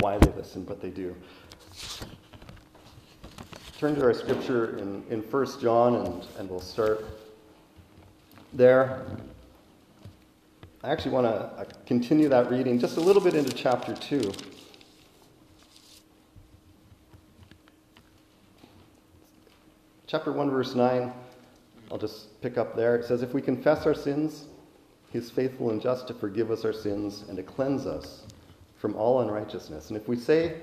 why they listen, but they do. Turn to our scripture in, in 1 John, and, and we'll start there. I actually want to uh, continue that reading just a little bit into chapter 2. Chapter 1, verse 9, I'll just pick up there. It says, If we confess our sins, he is faithful and just to forgive us our sins and to cleanse us from all unrighteousness. And if we say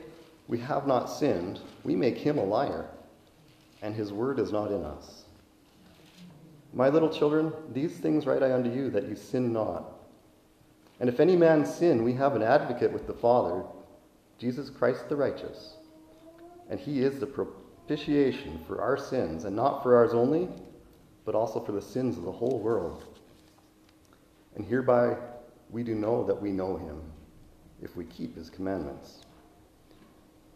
we have not sinned, we make him a liar, and his word is not in us. My little children, these things write I unto you, that you sin not. And if any man sin, we have an advocate with the Father, Jesus Christ the righteous. And he is the propitiation for our sins, and not for ours only, but also for the sins of the whole world. And hereby we do know that we know him, if we keep his commandments.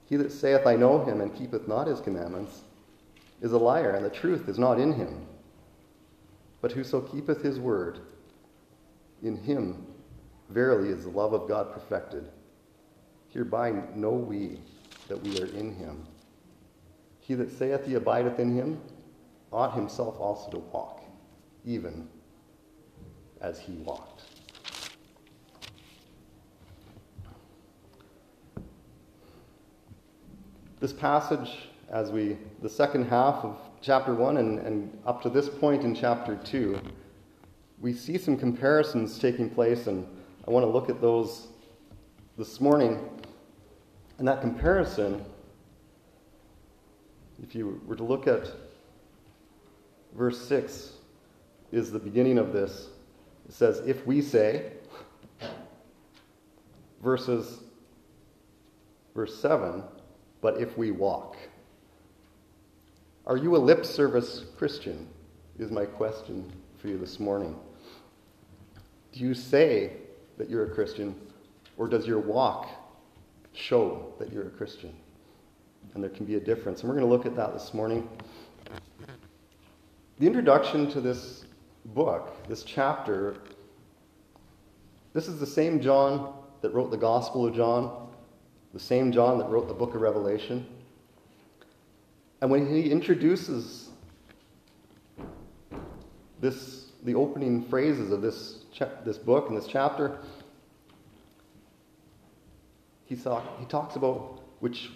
He that saith, I know him, and keepeth not his commandments, is a liar, and the truth is not in him. But whoso keepeth his word, in him verily is the love of God perfected. Hereby know we that we are in him. He that saith he abideth in him ought himself also to walk, even as he walked. This passage, as we, the second half of chapter 1 and, and up to this point in chapter 2, we see some comparisons taking place, and I want to look at those this morning. And that comparison if you were to look at verse 6, is the beginning of this. It says, If we say, versus verse 7, but if we walk. Are you a lip service Christian? Is my question for you this morning. Do you say that you're a Christian, or does your walk show that you're a Christian? and there can be a difference. And we're going to look at that this morning. The introduction to this book, this chapter, this is the same John that wrote the Gospel of John, the same John that wrote the book of Revelation. And when he introduces this, the opening phrases of this, this book and this chapter, he, saw, he talks about which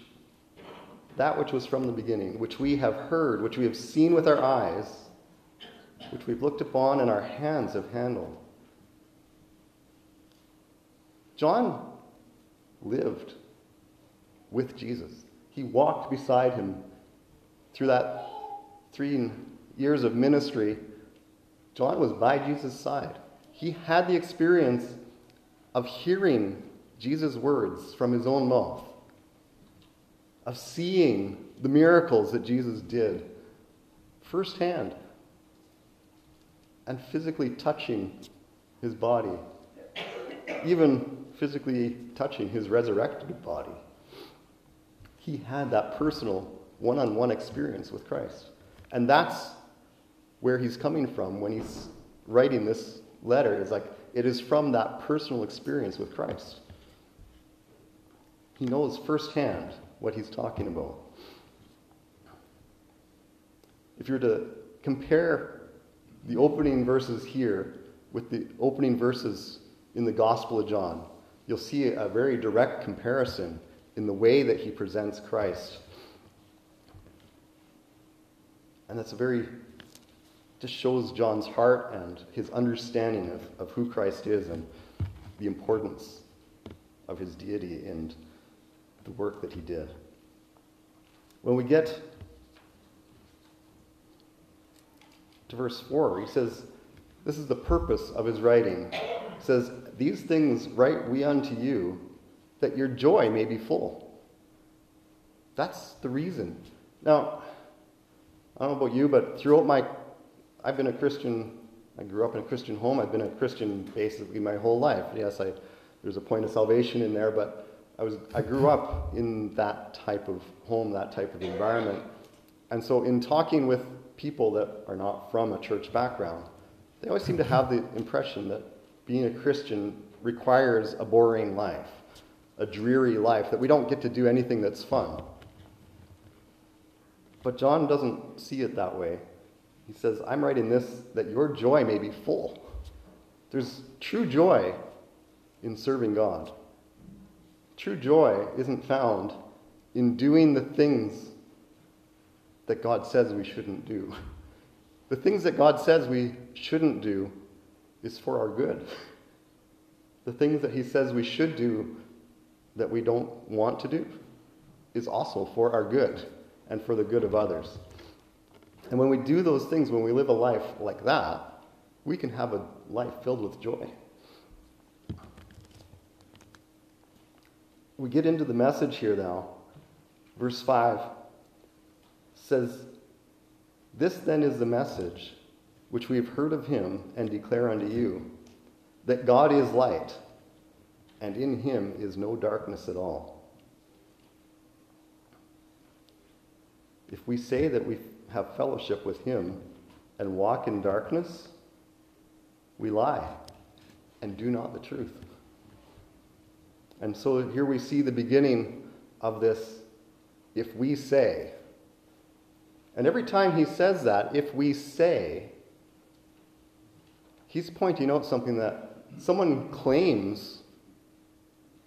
that which was from the beginning, which we have heard, which we have seen with our eyes, which we've looked upon and our hands have handled. John lived with Jesus. He walked beside him through that three years of ministry. John was by Jesus' side. He had the experience of hearing Jesus' words from his own mouth of seeing the miracles that Jesus did firsthand and physically touching his body, even physically touching his resurrected body. He had that personal one on one experience with Christ. And that's where he's coming from when he's writing this letter. It's like it is from that personal experience with Christ. He knows firsthand what he's talking about. If you were to compare the opening verses here with the opening verses in the Gospel of John, you'll see a very direct comparison in the way that he presents Christ. And that's a very, just shows John's heart and his understanding of, of who Christ is and the importance of his deity and the work that he did. When we get to verse 4, he says, This is the purpose of his writing. He says, These things write we unto you, that your joy may be full. That's the reason. Now, I don't know about you, but throughout my, I've been a Christian. I grew up in a Christian home. I've been a Christian basically my whole life. Yes, I, there's a point of salvation in there, but I was I grew up in that type of home, that type of environment. And so in talking with people that are not from a church background, they always seem to have the impression that being a Christian requires a boring life. A dreary life, that we don't get to do anything that's fun. But John doesn't see it that way. He says, I'm writing this that your joy may be full. There's true joy in serving God. True joy isn't found in doing the things that God says we shouldn't do. The things that God says we shouldn't do is for our good. The things that He says we should do that we don't want to do is also for our good and for the good of others. And when we do those things, when we live a life like that, we can have a life filled with joy. We get into the message here now. Verse 5 says, This then is the message which we have heard of him and declare unto you that God is light, and in him is no darkness at all. If we say that we have fellowship with him and walk in darkness, we lie and do not the truth. And so here we see the beginning of this if we say. And every time he says that, if we say, he's pointing out something that someone claims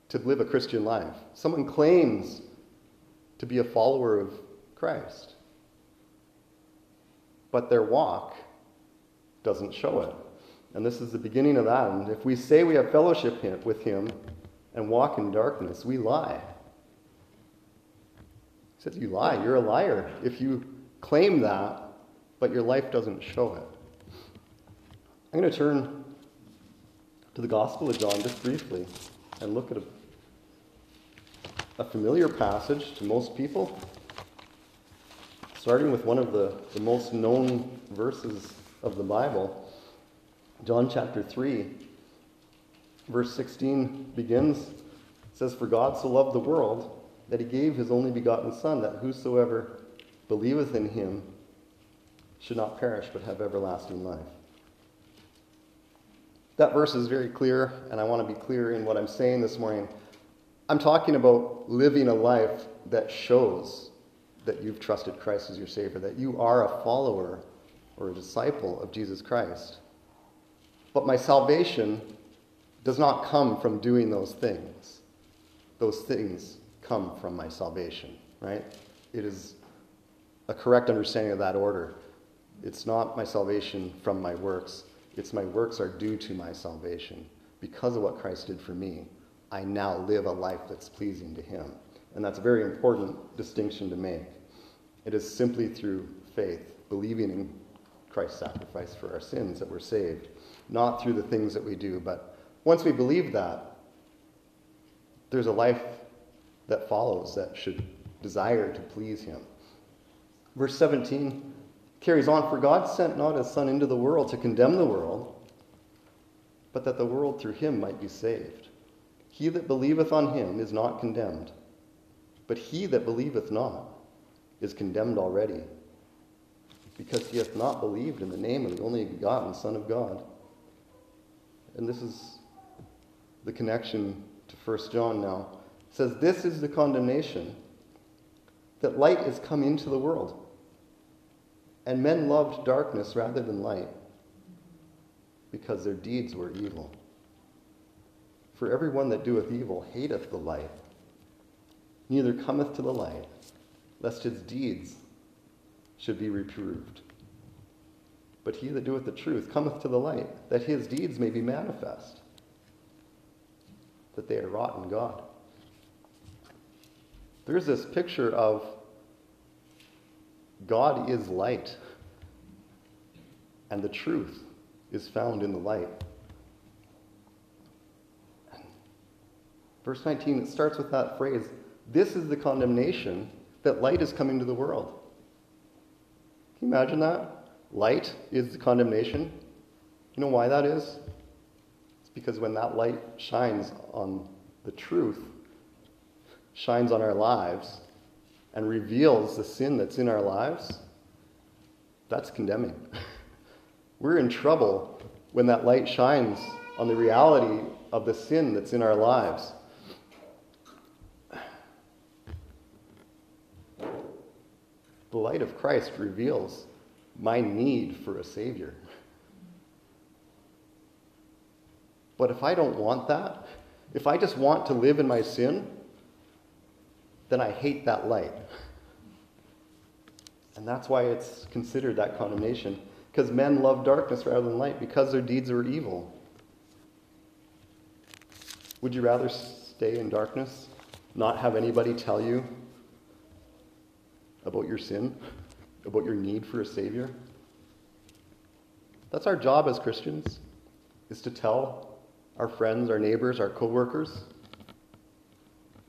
to live a Christian life, someone claims to be a follower of Christ. But their walk doesn't show it. And this is the beginning of that. And if we say we have fellowship with Him and walk in darkness, we lie. He says, You lie. You're a liar if you claim that, but your life doesn't show it. I'm going to turn to the Gospel of John just briefly and look at a, a familiar passage to most people starting with one of the, the most known verses of the Bible, John chapter 3, verse 16 begins, says, For God so loved the world that he gave his only begotten Son, that whosoever believeth in him should not perish but have everlasting life. That verse is very clear, and I want to be clear in what I'm saying this morning. I'm talking about living a life that shows that you've trusted Christ as your Savior, that you are a follower or a disciple of Jesus Christ. But my salvation does not come from doing those things. Those things come from my salvation, right? It is a correct understanding of that order. It's not my salvation from my works, it's my works are due to my salvation. Because of what Christ did for me, I now live a life that's pleasing to Him. And that's a very important distinction to make. It is simply through faith, believing in Christ's sacrifice for our sins, that we're saved, not through the things that we do. But once we believe that, there's a life that follows that should desire to please Him. Verse 17 carries on For God sent not His Son into the world to condemn the world, but that the world through Him might be saved. He that believeth on Him is not condemned, but he that believeth not is condemned already, because he hath not believed in the name of the only begotten Son of God. And this is the connection to 1 John now. It says, This is the condemnation that light is come into the world, and men loved darkness rather than light, because their deeds were evil. For every one that doeth evil hateth the light, neither cometh to the light lest his deeds should be reproved. But he that doeth the truth cometh to the light, that his deeds may be manifest, that they are wrought in God. There's this picture of God is light, and the truth is found in the light. Verse 19, it starts with that phrase This is the condemnation that light is coming to the world. Can you imagine that? Light is the condemnation. You know why that is? It's because when that light shines on the truth, shines on our lives, and reveals the sin that's in our lives, that's condemning. We're in trouble when that light shines on the reality of the sin that's in our lives. The light of Christ reveals my need for a Savior. But if I don't want that, if I just want to live in my sin, then I hate that light. And that's why it's considered that condemnation. Because men love darkness rather than light, because their deeds are evil. Would you rather stay in darkness, not have anybody tell you about your sin, about your need for a Savior? That's our job as Christians, is to tell our friends, our neighbors, our coworkers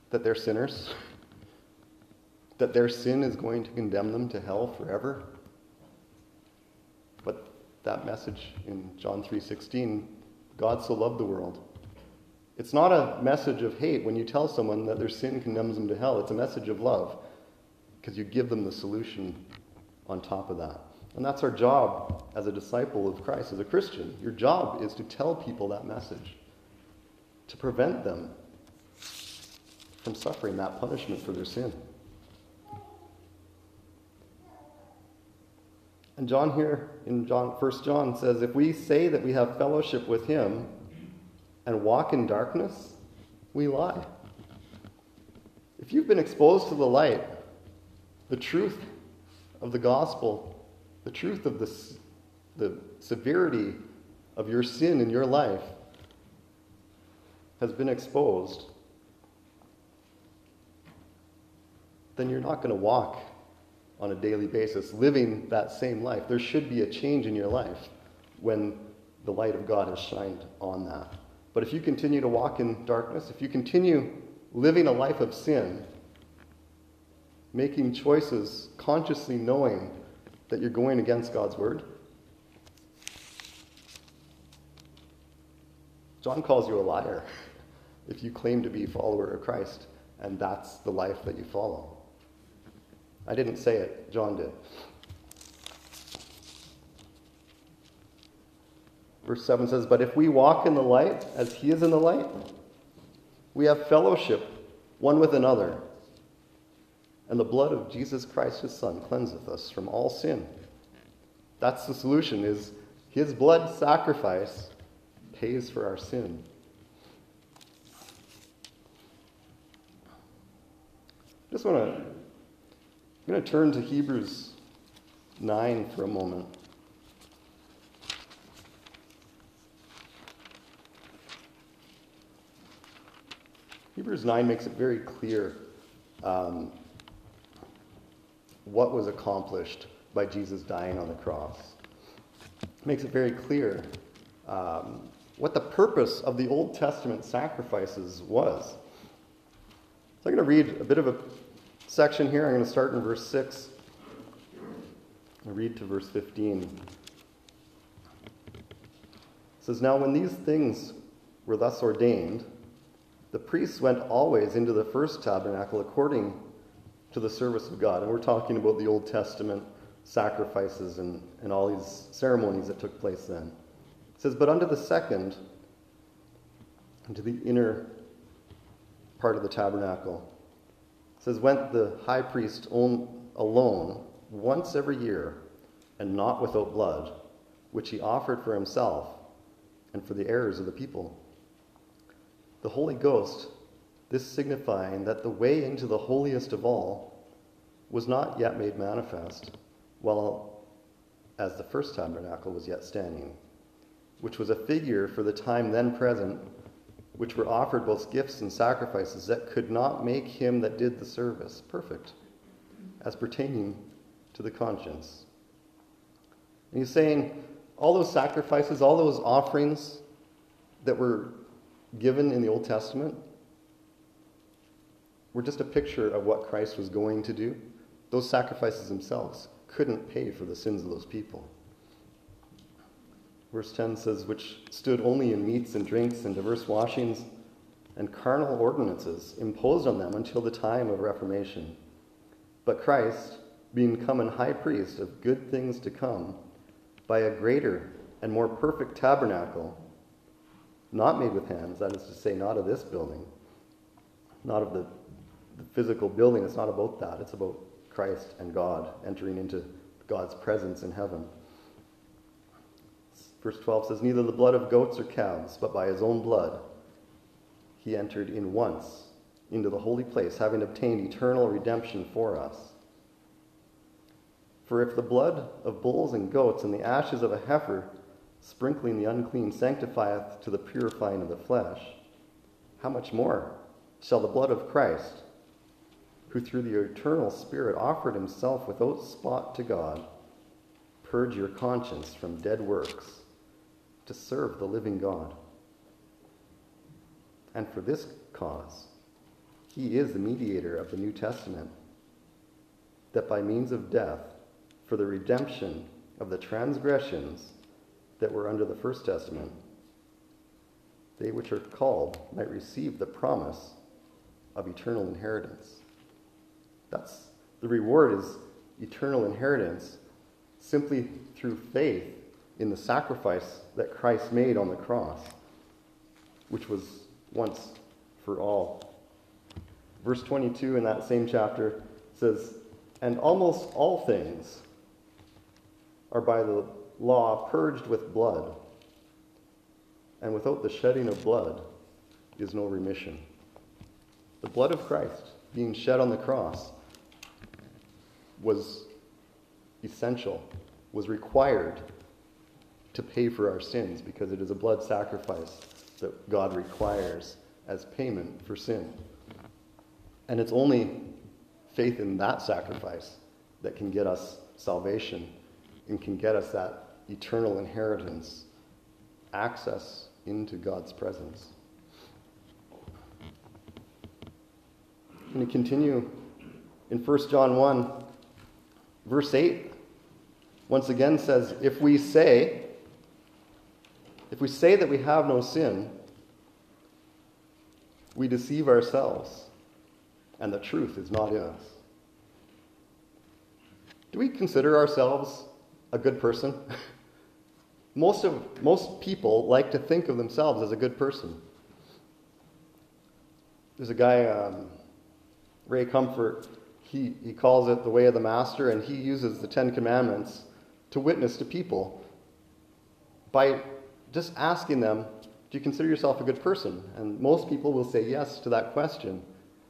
that they're sinners, that their sin is going to condemn them to hell forever. But that message in John 3:16, God so loved the world. It's not a message of hate when you tell someone that their sin condemns them to hell. It's a message of love because you give them the solution on top of that. And that's our job as a disciple of Christ, as a Christian. Your job is to tell people that message, to prevent them from suffering that punishment for their sin. And John here in John 1 John says, if we say that we have fellowship with him and walk in darkness, we lie. If you've been exposed to the light, the truth of the gospel, the truth of the, the severity of your sin in your life has been exposed, then you're not going to walk on a daily basis living that same life. There should be a change in your life when the light of God has shined on that. But if you continue to walk in darkness, if you continue living a life of sin, making choices, consciously knowing that you're going against God's word. John calls you a liar if you claim to be a follower of Christ and that's the life that you follow. I didn't say it, John did. Verse 7 says, But if we walk in the light as he is in the light, we have fellowship one with another and the blood of Jesus Christ his son cleanseth us from all sin. That's the solution is his blood sacrifice pays for our sin. Just want to I'm going to turn to Hebrews 9 for a moment. Hebrews 9 makes it very clear um, what was accomplished by Jesus dying on the cross. It makes it very clear um, what the purpose of the Old Testament sacrifices was. So I'm going to read a bit of a section here. I'm going to start in verse 6. I'll read to verse 15. It says, Now when these things were thus ordained, the priests went always into the first tabernacle according to the service of God. And we're talking about the Old Testament sacrifices and, and all these ceremonies that took place then. It says, But unto the second, into the inner part of the tabernacle, it says, Went the high priest alone once every year, and not without blood, which he offered for himself and for the errors of the people. The Holy Ghost this signifying that the way into the holiest of all was not yet made manifest, while as the first tabernacle was yet standing, which was a figure for the time then present, which were offered both gifts and sacrifices that could not make him that did the service perfect, as pertaining to the conscience. And he's saying all those sacrifices, all those offerings that were given in the Old Testament, were just a picture of what Christ was going to do. Those sacrifices themselves couldn't pay for the sins of those people. Verse 10 says, which stood only in meats and drinks and diverse washings and carnal ordinances imposed on them until the time of Reformation. But Christ, being come an high priest of good things to come, by a greater and more perfect tabernacle, not made with hands, that is to say, not of this building, not of the the physical building. It's not about that. It's about Christ and God, entering into God's presence in heaven. Verse 12 says, Neither the blood of goats or calves, but by his own blood he entered in once into the holy place, having obtained eternal redemption for us. For if the blood of bulls and goats and the ashes of a heifer, sprinkling the unclean, sanctifieth to the purifying of the flesh, how much more shall the blood of Christ, who through the eternal Spirit offered himself without spot to God, purge your conscience from dead works to serve the living God? And for this cause, he is the mediator of the New Testament, that by means of death, for the redemption of the transgressions that were under the First Testament, they which are called might receive the promise of eternal inheritance. That's the reward is eternal inheritance simply through faith in the sacrifice that Christ made on the cross, which was once for all. Verse 22 in that same chapter says, And almost all things are by the law purged with blood, and without the shedding of blood is no remission. The blood of Christ being shed on the cross was essential, was required to pay for our sins because it is a blood sacrifice that God requires as payment for sin. And it's only faith in that sacrifice that can get us salvation and can get us that eternal inheritance, access into God's presence. And to continue in 1 John 1, verse 8, once again says, If we say, if we say that we have no sin, we deceive ourselves, and the truth is not in us. Do we consider ourselves a good person? most, of, most people like to think of themselves as a good person. There's a guy, um, Ray Comfort, he, he calls it the way of the master, and he uses the Ten Commandments to witness to people by just asking them, Do you consider yourself a good person? And most people will say yes to that question.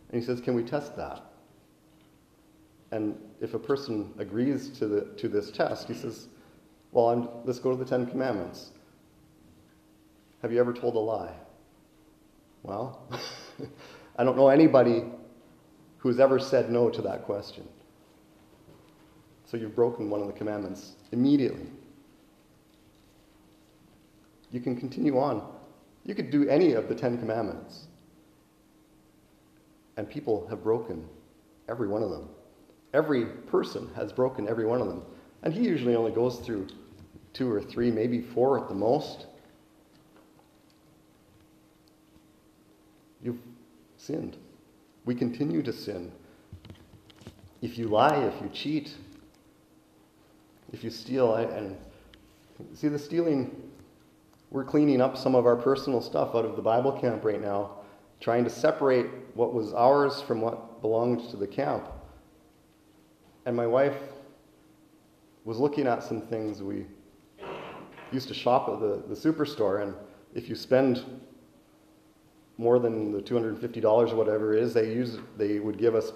And he says, Can we test that? And if a person agrees to, the, to this test, he says, Well, I'm, let's go to the Ten Commandments. Have you ever told a lie? Well, I don't know anybody who's ever said no to that question. So you've broken one of the commandments immediately. You can continue on. You could do any of the Ten Commandments. And people have broken every one of them. Every person has broken every one of them. And he usually only goes through two or three, maybe four at the most. You've sinned. We continue to sin. If you lie, if you cheat, if you steal, and see the stealing, we're cleaning up some of our personal stuff out of the Bible camp right now, trying to separate what was ours from what belonged to the camp. And my wife was looking at some things we used to shop at the, the superstore, and if you spend more than the $250 or whatever it is, they, use, they would give us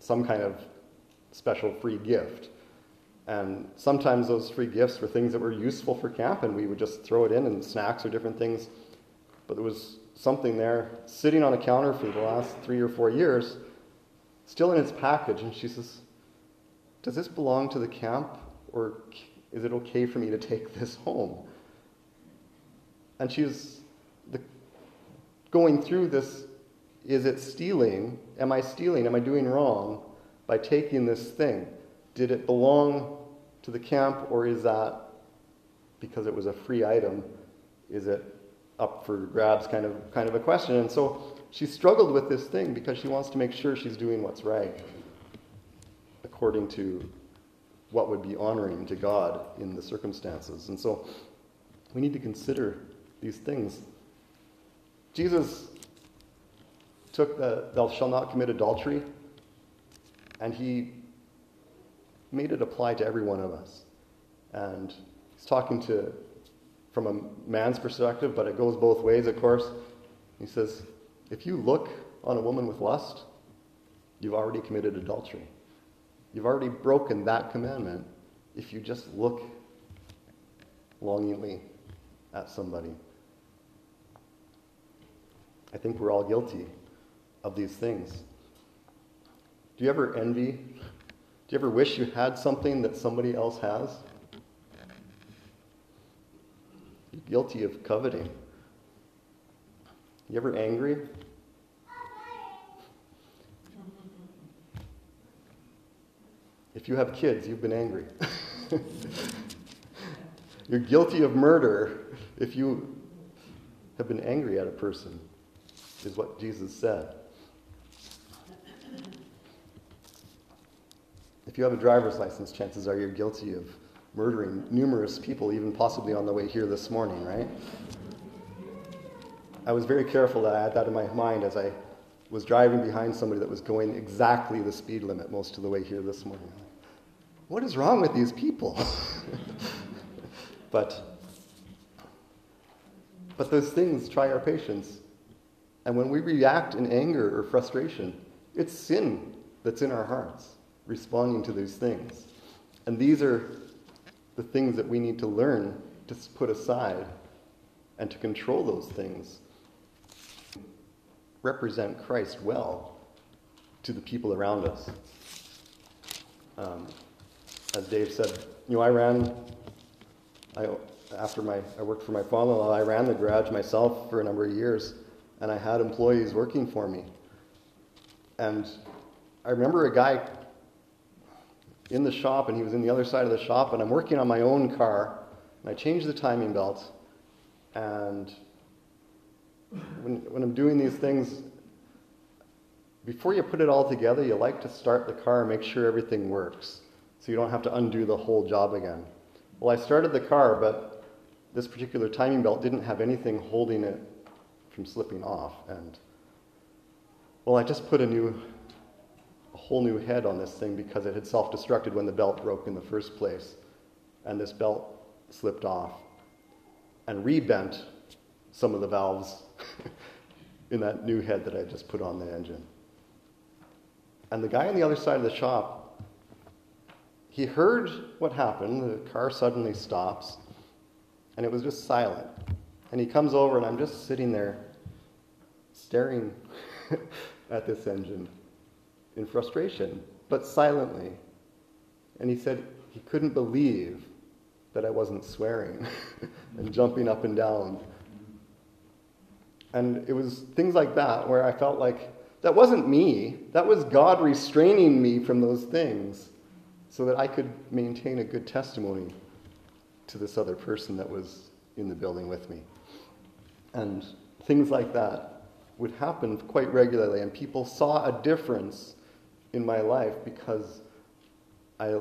some kind of special free gift. And sometimes those free gifts were things that were useful for camp, and we would just throw it in, and snacks or different things. But there was something there sitting on a counter for the last three or four years, still in its package. And she says, does this belong to the camp or is it okay for me to take this home? And she's the, going through this is it stealing? Am I stealing? Am I doing wrong by taking this thing? Did it belong to the camp or is that because it was a free item? Is it up for grabs kind of kind of a question? And so she struggled with this thing because she wants to make sure she's doing what's right according to what would be honoring to God in the circumstances. And so we need to consider these things. Jesus took the thou shalt not commit adultery, and he made it apply to every one of us. And he's talking to from a man's perspective, but it goes both ways, of course. He says, if you look on a woman with lust, you've already committed adultery. You've already broken that commandment if you just look longingly at somebody. I think we're all guilty of these things. Do you ever envy? Do you ever wish you had something that somebody else has? You're guilty of coveting. You ever angry? If you have kids, you've been angry. You're guilty of murder if you have been angry at a person, is what Jesus said. If you have a driver's license, chances are you're guilty of murdering numerous people, even possibly on the way here this morning, right? I was very careful that I had that in my mind as I was driving behind somebody that was going exactly the speed limit most of the way here this morning. What is wrong with these people? but, but those things try our patience. And when we react in anger or frustration, it's sin that's in our hearts responding to these things. And these are the things that we need to learn to put aside and to control those things. Represent Christ well to the people around us. Um, as Dave said, you know, I ran, I, after my, I worked for my father-in-law, I ran the garage myself for a number of years, and I had employees working for me. And I remember a guy in the shop, and he was in the other side of the shop, and I'm working on my own car, and I changed the timing belt, and when, when I'm doing these things, before you put it all together, you like to start the car and make sure everything works so you don't have to undo the whole job again. Well, I started the car, but this particular timing belt didn't have anything holding it from slipping off. And, well, I just put a new, a whole new head on this thing because it had self destructed when the belt broke in the first place. And this belt slipped off and rebent some of the valves in that new head that I just put on the engine. And the guy on the other side of the shop he heard what happened. The car suddenly stops, and it was just silent. And he comes over, and I'm just sitting there staring at this engine in frustration, but silently. And he said he couldn't believe that I wasn't swearing and jumping up and down. And it was things like that where I felt like that wasn't me, that was God restraining me from those things so that I could maintain a good testimony to this other person that was in the building with me. And things like that would happen quite regularly, and people saw a difference in my life because I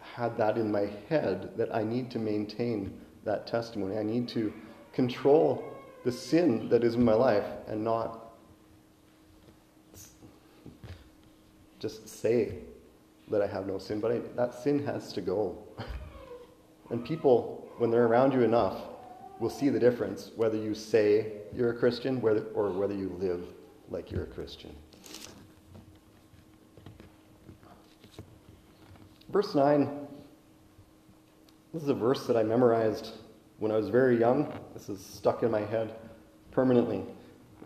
had that in my head that I need to maintain that testimony. I need to control the sin that is in my life and not just say that I have no sin, but I, that sin has to go. and people, when they're around you enough, will see the difference whether you say you're a Christian whether, or whether you live like you're a Christian. Verse 9, this is a verse that I memorized when I was very young. This is stuck in my head permanently.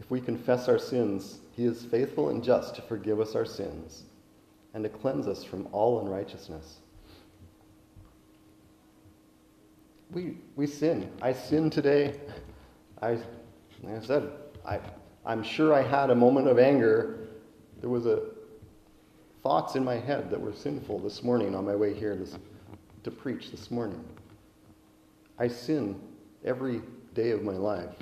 If we confess our sins, he is faithful and just to forgive us our sins and to cleanse us from all unrighteousness. We, we sin. I sin today. I, like I said, I, I'm sure I had a moment of anger. There was a thoughts in my head that were sinful this morning on my way here this, to preach this morning. I sin every day of my life.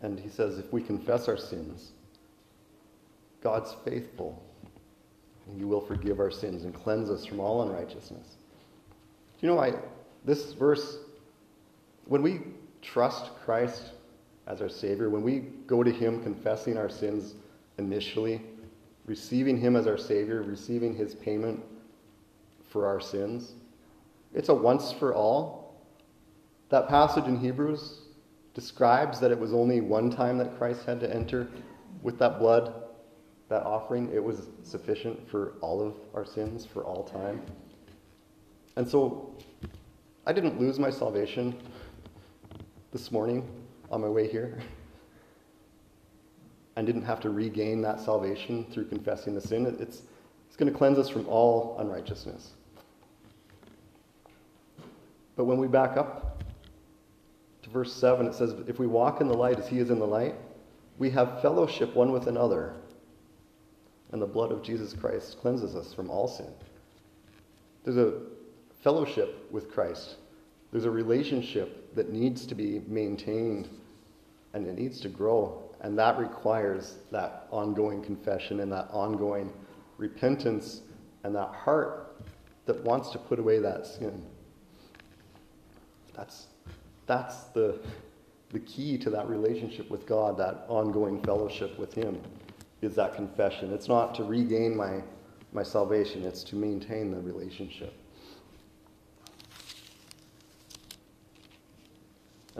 And he says, if we confess our sins, God's faithful. And you will forgive our sins and cleanse us from all unrighteousness. You know, I, this verse, when we trust Christ as our Savior, when we go to Him confessing our sins initially, receiving Him as our Savior, receiving His payment for our sins. It's a once for all. That passage in Hebrews describes that it was only one time that Christ had to enter with that blood, that offering. It was sufficient for all of our sins for all time. And so I didn't lose my salvation this morning on my way here. I didn't have to regain that salvation through confessing the sin. It's, it's going to cleanse us from all unrighteousness. But when we back up to verse 7, it says, If we walk in the light as he is in the light, we have fellowship one with another, and the blood of Jesus Christ cleanses us from all sin. There's a fellowship with Christ, there's a relationship that needs to be maintained and it needs to grow. And that requires that ongoing confession and that ongoing repentance and that heart that wants to put away that sin. That's, that's the, the key to that relationship with God, that ongoing fellowship with Him, is that confession. It's not to regain my, my salvation, it's to maintain the relationship.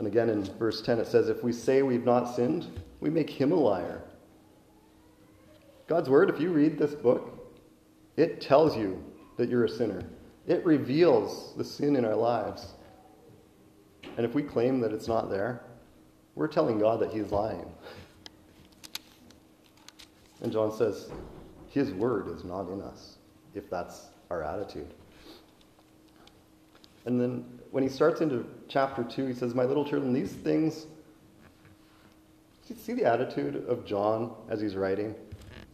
And again in verse 10, it says, If we say we've not sinned, we make him a liar. God's word, if you read this book, it tells you that you're a sinner. It reveals the sin in our lives. And if we claim that it's not there, we're telling God that He's lying. And John says, His word is not in us, if that's our attitude. And then when he starts into chapter 2, he says, My little children, these things. See the attitude of John as he's writing?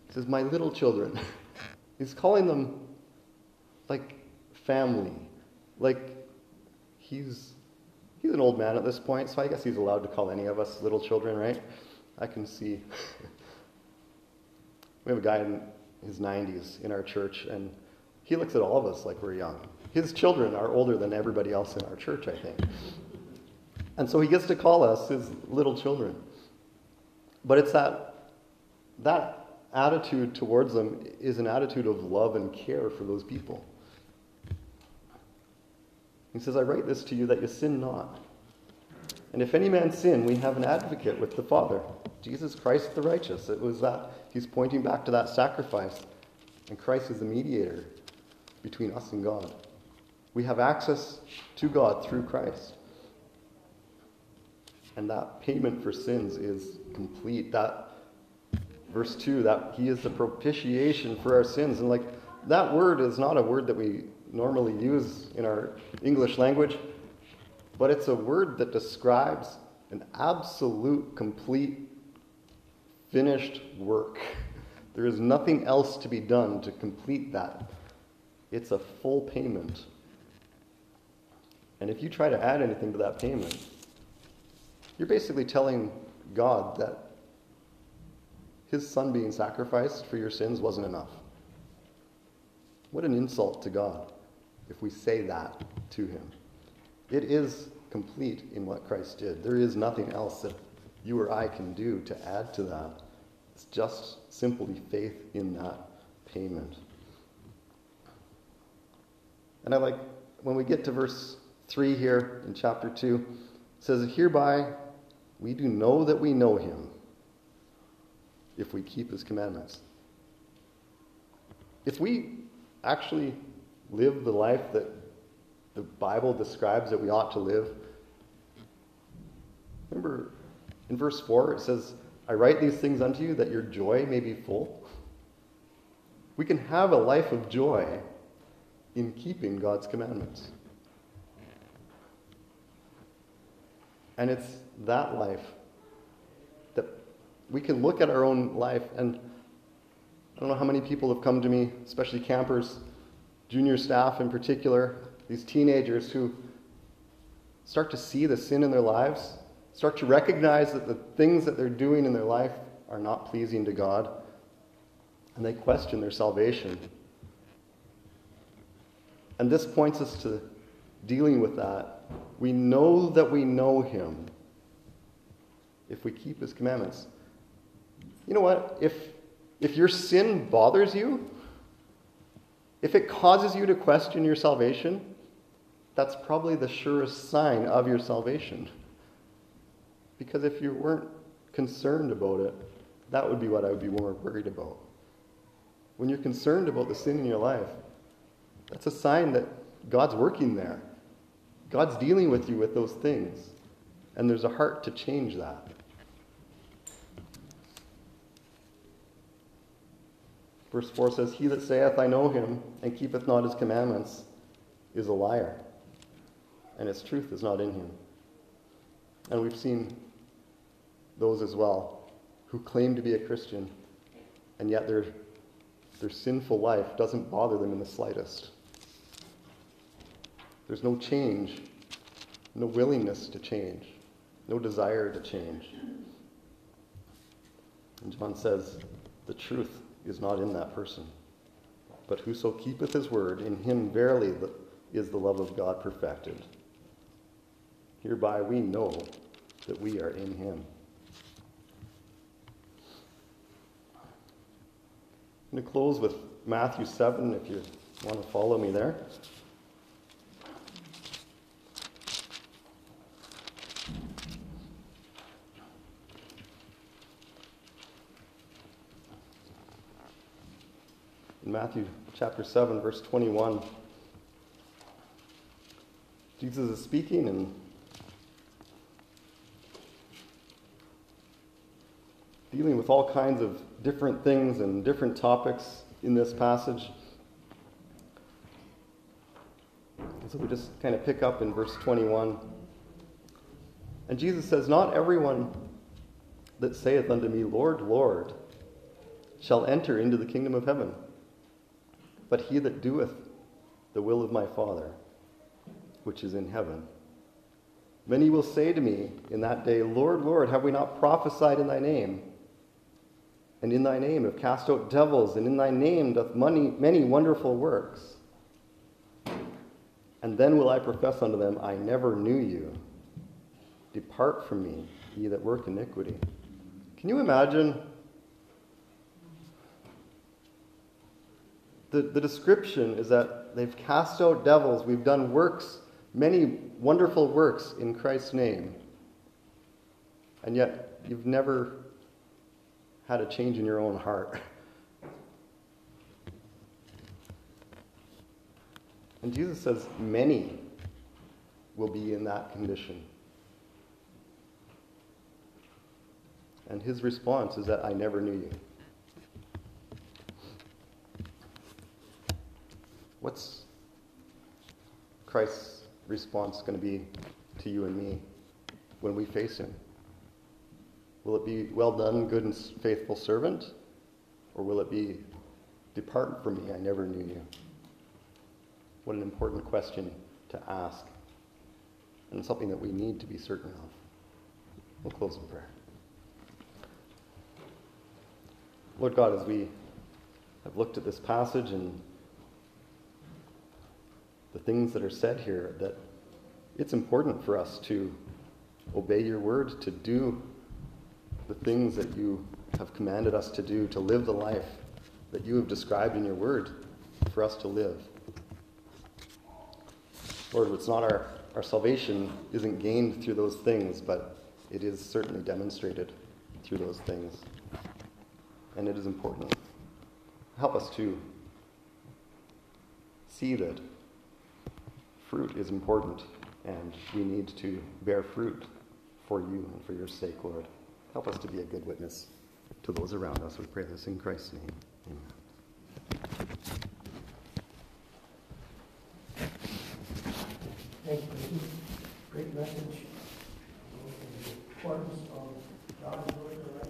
He says, My little children. he's calling them like family. Like he's he's an old man at this point, so I guess he's allowed to call any of us little children, right? I can see. we have a guy in his 90s in our church, and he looks at all of us like we're young. His children are older than everybody else in our church, I think. And so he gets to call us his little children. But it's that, that attitude towards them is an attitude of love and care for those people. He says, I write this to you that you sin not. And if any man sin, we have an advocate with the Father, Jesus Christ the righteous. It was that he's pointing back to that sacrifice. And Christ is the mediator between us and God. We have access to God through Christ. And that payment for sins is complete. That verse 2, that he is the propitiation for our sins. And like that word is not a word that we normally use in our English language, but it's a word that describes an absolute, complete, finished work. There is nothing else to be done to complete that. It's a full payment and if you try to add anything to that payment, you're basically telling God that his son being sacrificed for your sins wasn't enough. What an insult to God if we say that to him. It is complete in what Christ did. There is nothing else that you or I can do to add to that. It's just simply faith in that payment. And I like when we get to verse 3 here in chapter 2 says, Hereby we do know that we know him if we keep his commandments. If we actually live the life that the Bible describes that we ought to live, remember in verse 4 it says, I write these things unto you that your joy may be full. We can have a life of joy in keeping God's commandments. And it's that life that we can look at our own life. And I don't know how many people have come to me, especially campers, junior staff in particular, these teenagers who start to see the sin in their lives, start to recognize that the things that they're doing in their life are not pleasing to God, and they question their salvation. And this points us to dealing with that we know that we know him if we keep his commandments. You know what? If If your sin bothers you, if it causes you to question your salvation, that's probably the surest sign of your salvation. Because if you weren't concerned about it, that would be what I would be more worried about. When you're concerned about the sin in your life, that's a sign that God's working there. God's dealing with you with those things. And there's a heart to change that. Verse 4 says, He that saith, I know him, and keepeth not his commandments, is a liar, and his truth is not in him. And we've seen those as well who claim to be a Christian, and yet their, their sinful life doesn't bother them in the slightest. There's no change, no willingness to change, no desire to change. And John says, the truth is not in that person. But whoso keepeth his word, in him verily is the love of God perfected. Hereby we know that we are in him. I'm going to close with Matthew 7 if you want to follow me there. Matthew chapter 7, verse 21. Jesus is speaking and dealing with all kinds of different things and different topics in this passage. so we just kind of pick up in verse 21. And Jesus says, Not everyone that saith unto me, Lord, Lord, shall enter into the kingdom of heaven but he that doeth the will of my Father, which is in heaven. Many will say to me in that day, Lord, Lord, have we not prophesied in thy name? And in thy name have cast out devils, and in thy name doth many, many wonderful works. And then will I profess unto them, I never knew you. Depart from me, ye that work iniquity. Can you imagine the, the description is that they've cast out devils. We've done works, many wonderful works in Christ's name. And yet, you've never had a change in your own heart. And Jesus says, many will be in that condition. And his response is that I never knew you. What's Christ's response going to be to you and me when we face him? Will it be, well done, good and faithful servant? Or will it be, depart from me, I never knew you? What an important question to ask, and something that we need to be certain of. We'll close in prayer. Lord God, as we have looked at this passage and the things that are said here that it's important for us to obey your word, to do the things that you have commanded us to do, to live the life that you have described in your word for us to live. Lord, it's not our, our salvation isn't gained through those things, but it is certainly demonstrated through those things. And it is important. Help us to see that fruit is important, and we need to bear fruit for you and for your sake, Lord. Help us to be a good witness to those around us. We pray this in Christ's name. Amen. Thank you. Great message. The importance of God's